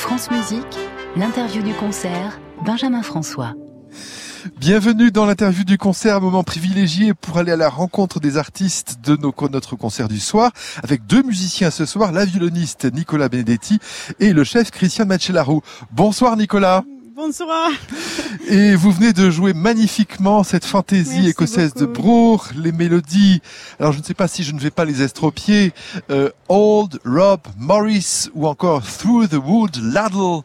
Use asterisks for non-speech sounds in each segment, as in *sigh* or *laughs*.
France Musique, l'interview du concert, Benjamin François. Bienvenue dans l'interview du concert, moment privilégié pour aller à la rencontre des artistes de notre concert du soir, avec deux musiciens ce soir, la violoniste Nicolas Benedetti et le chef Christian Macellaro. Bonsoir Nicolas. Bonsoir. Et vous venez de jouer magnifiquement cette fantaisie écossaise de Brour, les mélodies. Alors je ne sais pas si je ne vais pas les estropier. Euh, Old, Rob, Morris ou encore Through the Wood, Laddle,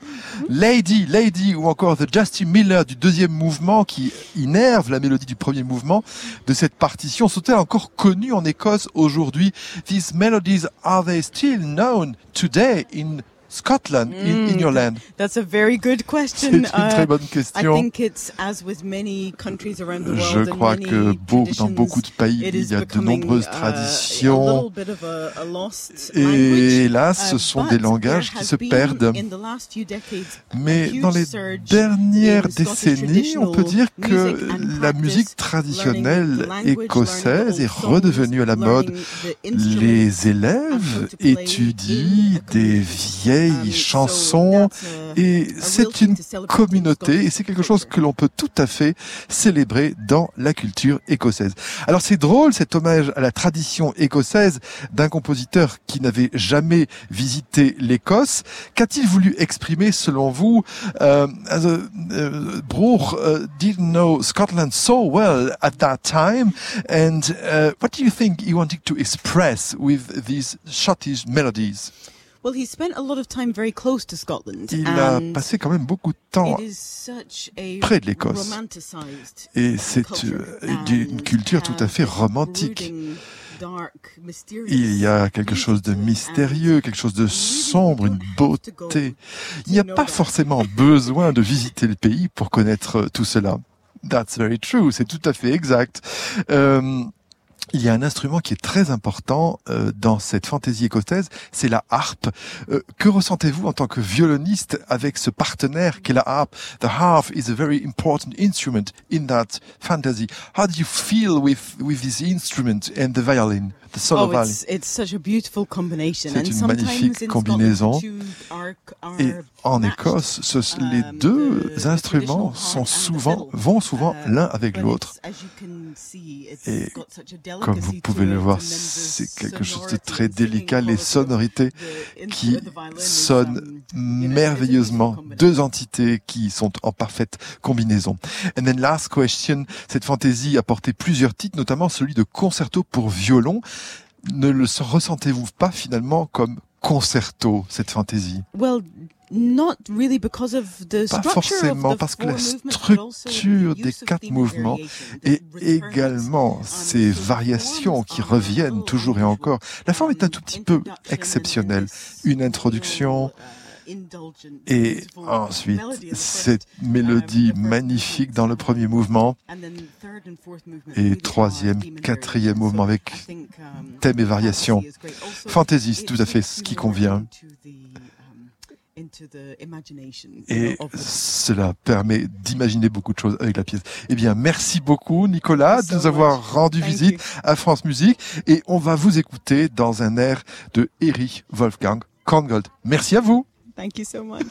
Lady, Lady ou encore The Justin Miller du deuxième mouvement qui innerve la mélodie du premier mouvement de cette partition sont-elles encore connues en Écosse aujourd'hui? These melodies are they still known today in Scotland, in, in, your mm, land? That's a very good question. C'est une très uh, bonne question. I think it's as with many countries around the world Je crois que beau, dans beaucoup de pays, il y a de nombreuses uh, traditions. Et là, ce uh, sont des langages qui se perdent. Mais dans les dernières décennies, on peut dire que la musique traditionnelle écossaise est redevenue à la mode. Les élèves étudient des vieilles chansons et c'est une communauté. Et c'est quelque chose que l'on peut tout à fait célébrer dans la culture écossaise. Alors c'est drôle cet hommage à la tradition écossaise d'un compositeur qui n'avait jamais visité l'Écosse. Qu'a-t-il voulu exprimer selon vous uh, uh, Bruch uh, didn't know Scotland so well at that time? And uh, what do you think he wanted to express with these Scottish melodies? Well, he spent a lot of time very close to Scotland. Il a passé quand même beaucoup de temps près de l'Écosse. Et c'est euh, une culture tout à fait romantique. Il y a quelque chose de mystérieux, quelque chose de sombre, une beauté. Il n'y a pas forcément *laughs* besoin de visiter le pays pour connaître tout cela. That's very true, c'est tout à fait exact. Euh, il y a un instrument qui est très important euh, dans cette fantaisie écossaise, c'est la harpe. Euh, que ressentez-vous en tant que violoniste avec ce partenaire qu'est la harpe? The harp is a very important instrument in that fantasy. How do you feel with with this instrument and the violin, the solo oh, it's, it's such a beautiful combination. C'est une magnifique combinaison. Et en Écosse, ce, les um, deux instruments sont souvent vont souvent uh, l'un avec l'autre. Et comme vous pouvez le voir, c'est quelque chose de très délicat, les sonorités qui sonnent merveilleusement, deux entités qui sont en parfaite combinaison. And then last question, cette fantaisie a porté plusieurs titres, notamment celui de concerto pour violon. Ne le ressentez-vous pas finalement comme concerto, cette fantaisie? Not really because of the Pas forcément parce que la structure des quatre mouvements et également ces variations qui reviennent toujours et encore. La forme est un tout petit peu exceptionnelle. Une introduction, et ensuite cette mélodie magnifique dans le premier mouvement et troisième, quatrième mouvement avec thème et variation. Fantaisiste, tout à fait ce qui convient. Et cela permet d'imaginer beaucoup de choses avec la pièce. Eh bien, merci beaucoup, Nicolas, de nous avoir rendu visite à France Musique. Et on va vous écouter dans un air de Erich Wolfgang Korngold. Merci à vous. Thank you so much.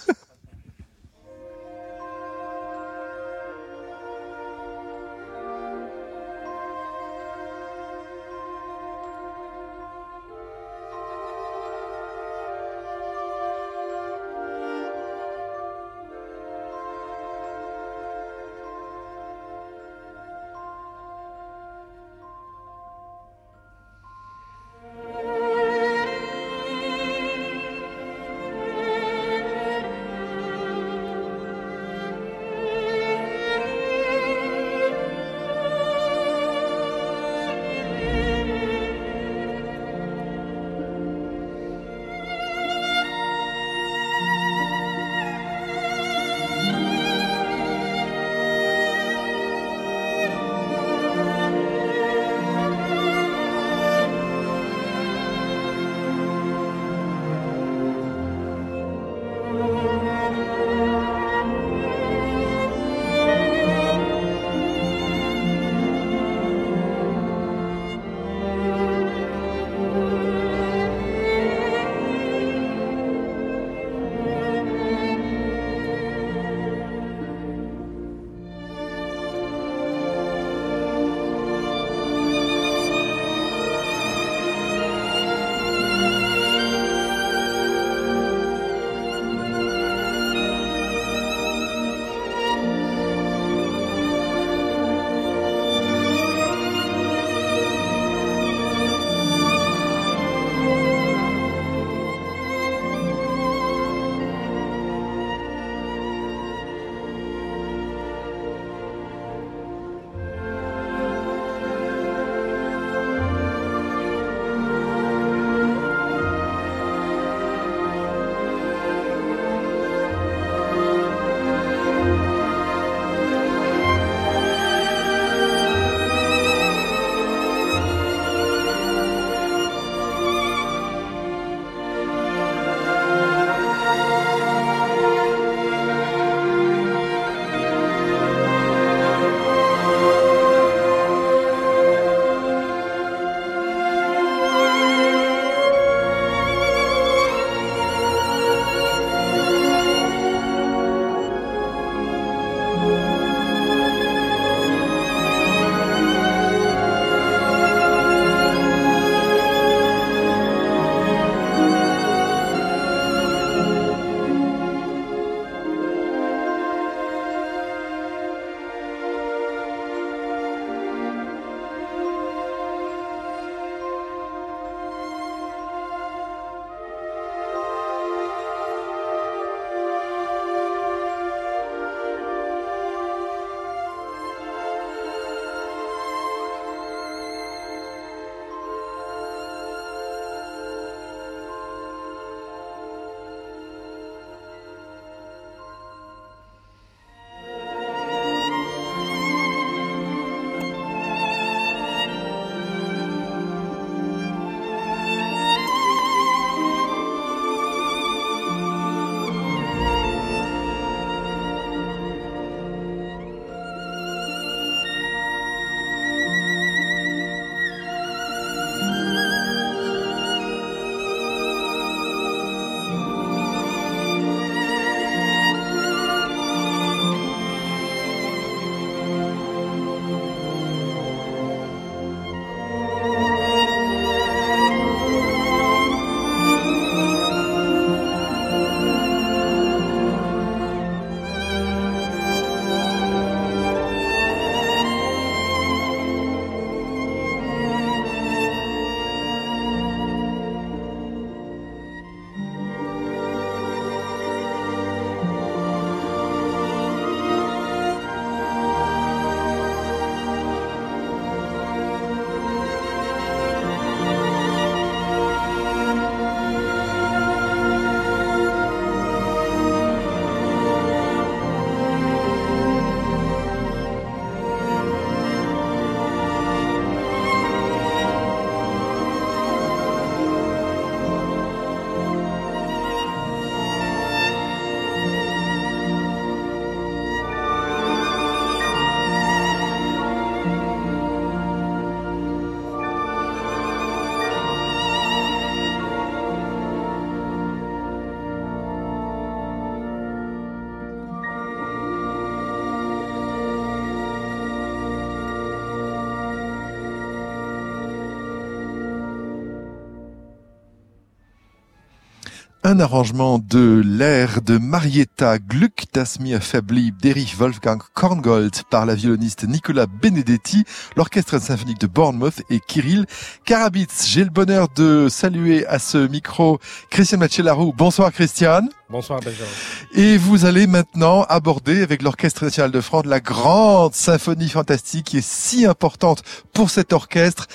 Un arrangement de l'air de Marietta Gluck das mir verblieb d'Erich Wolfgang Korngold par la violoniste Nicola Benedetti, l'orchestre symphonique de Bournemouth et Kirill Karabitz. J'ai le bonheur de saluer à ce micro Christian Machelarou. Bonsoir Christian. Bonsoir Benjamin. Et vous allez maintenant aborder avec l'Orchestre national de France la grande symphonie fantastique qui est si importante pour cet orchestre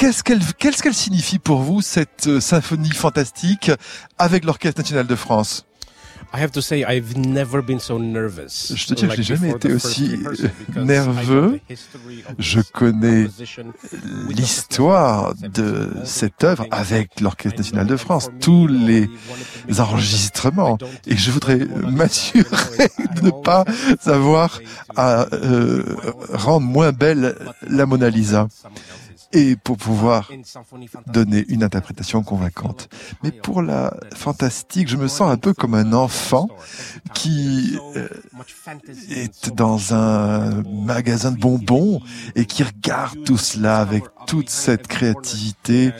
Qu'est-ce qu'elle qu'est-ce qu'elle signifie pour vous cette euh, symphonie fantastique avec l'Orchestre national de France? I have to say, I've never been so nervous. Je te dis que j'ai jamais été aussi nerveux. Je connais l'histoire de cette œuvre avec l'Orchestre national de France, tous les enregistrements, et je voudrais m'assurer de ne pas avoir à euh, rendre moins belle la Mona Lisa et pour pouvoir donner une interprétation convaincante. Mais pour la fantastique, je me sens un peu comme un enfant qui euh, est dans un magasin de bonbons et qui regarde tout cela avec toute cette créativité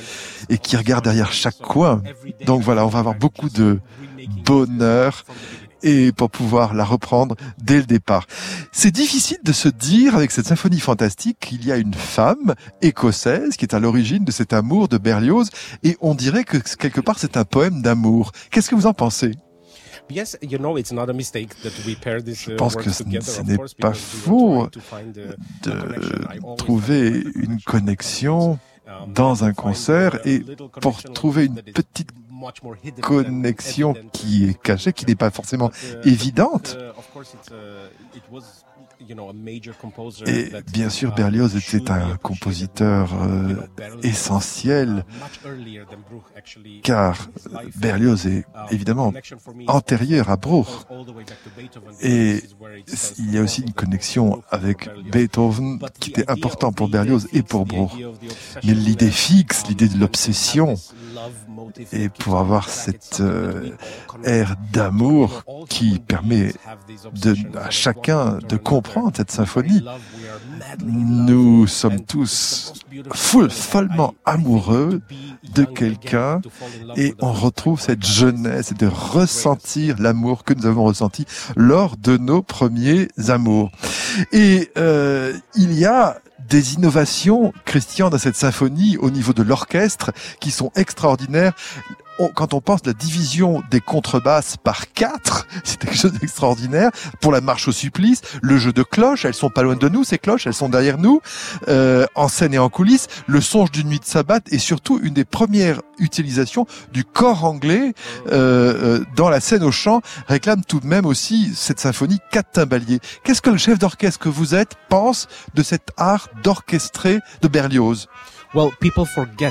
et qui regarde derrière chaque coin. Donc voilà, on va avoir beaucoup de bonheur et pour pouvoir la reprendre dès le départ. C'est difficile de se dire avec cette symphonie fantastique qu'il y a une femme écossaise qui est à l'origine de cet amour de Berlioz et on dirait que quelque part c'est un poème d'amour. Qu'est-ce que vous en pensez? Je pense que ce, n'est pas faux de trouver une connexion um, dans un concert et pour trouver une petite connexion qui est cachée, qui n'est pas forcément évidente. Et bien sûr, Berlioz était un compositeur euh, essentiel, car Berlioz est évidemment antérieur à Bruch. Et il y a aussi une connexion avec Beethoven qui était important pour Berlioz et pour Bruch. Mais l'idée fixe, l'idée de l'obsession, et pour avoir cette euh, ère d'amour qui permet de, à chacun de comprendre cette symphonie. Nous sommes tous follement amoureux de quelqu'un et on retrouve cette jeunesse et de ressentir l'amour que nous avons ressenti lors de nos premiers amours. Et euh, il y a des innovations, Christian, dans cette symphonie au niveau de l'orchestre qui sont extraordinaires quand on pense la division des contrebasses par quatre, *laughs* c'est quelque chose d'extraordinaire. Pour la marche au supplice, le jeu de cloches, elles sont pas loin de nous, ces cloches, elles sont derrière nous, euh, en scène et en coulisses. Le songe d'une nuit de sabbat et surtout une des premières utilisations du corps anglais euh, euh, dans la scène au chant réclame tout de même aussi cette symphonie quatre timbaliers. Qu'est-ce que le chef d'orchestre que vous êtes pense de cet art d'orchestrer de Berlioz? Well, people forget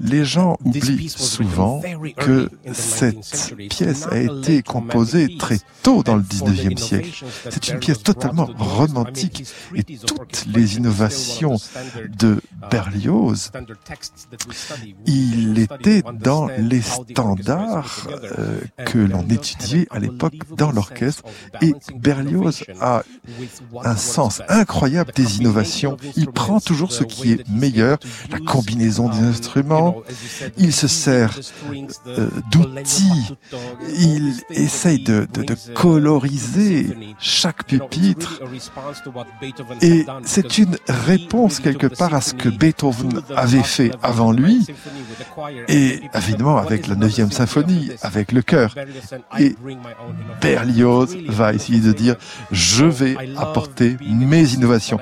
les gens oublient souvent que cette pièce a été composée très tôt dans le 19e siècle. C'est une pièce totalement romantique. et toutes les innovations de Berlioz, il était dans les standards euh, que l'on étudiait à l'époque dans l'orchestre. et Berlioz a un sens incroyable des innovations. Il prend toujours ce qui est meilleur, la combinaison instruments, il se sert euh, d'outils, il essaye de, coloriser chaque pupitre et c'est une réponse quelque part à ce que Beethoven avait fait avant lui et évidemment avec la neuvième symphonie, avec le chœur. Et Berlioz va essayer de dire je vais apporter mes innovations.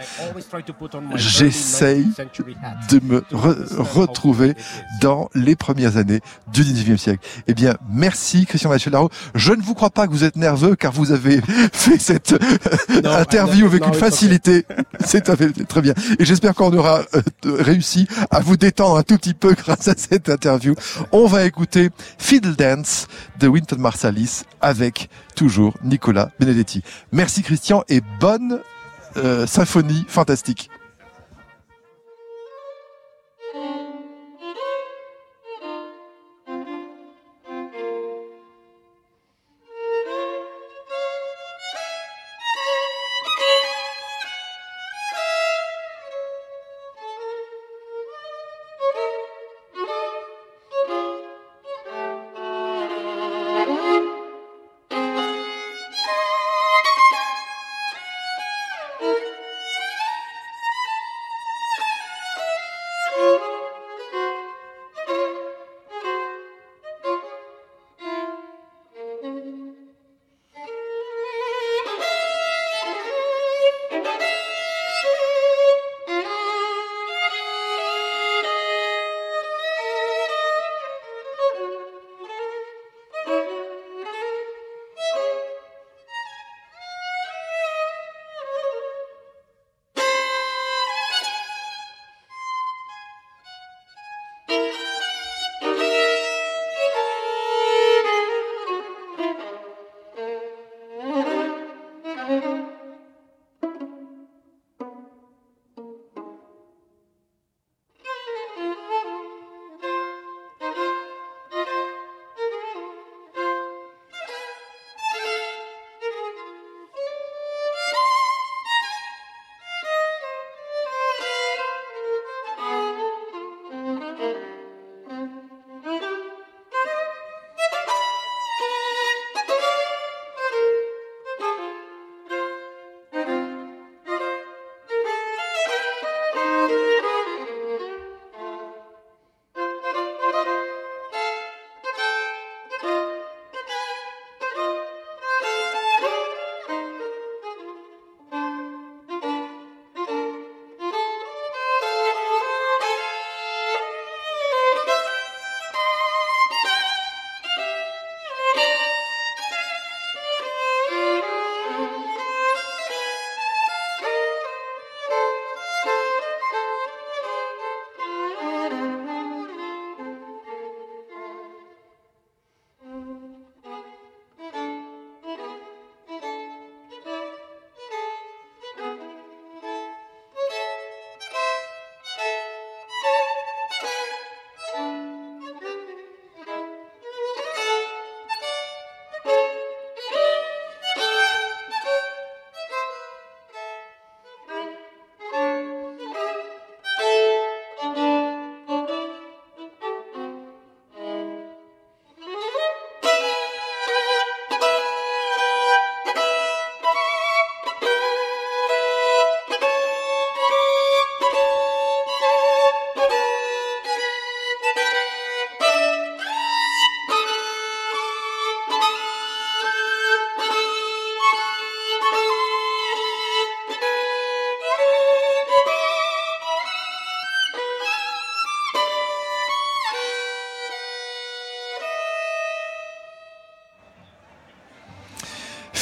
J'essaye de me retrouver dans les premières années du 19e siècle. Eh bien, merci Christian Machelaro. Je ne vous crois pas que vous êtes nerveux car vous avez *laughs* fait cette euh, interview avec une facilité. *laughs* C'est très bien. Et j'espère qu'on aura euh, réussi à vous détendre un tout petit peu *laughs* grâce à cette interview. On va écouter Fiddle Dance de Winton Marsalis avec toujours Nicolas Benedetti. Merci Christian et bonne euh, symphonie fantastique.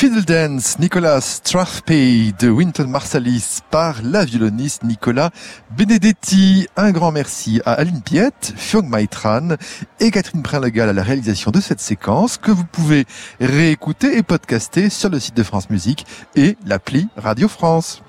Fiddle Dance, Nicolas Strathpay de Winton Marsalis par la violoniste Nicolas Benedetti. Un grand merci à Aline Piette, Fiong Maitran et Catherine Prinlegal à la réalisation de cette séquence que vous pouvez réécouter et podcaster sur le site de France Musique et l'appli Radio France.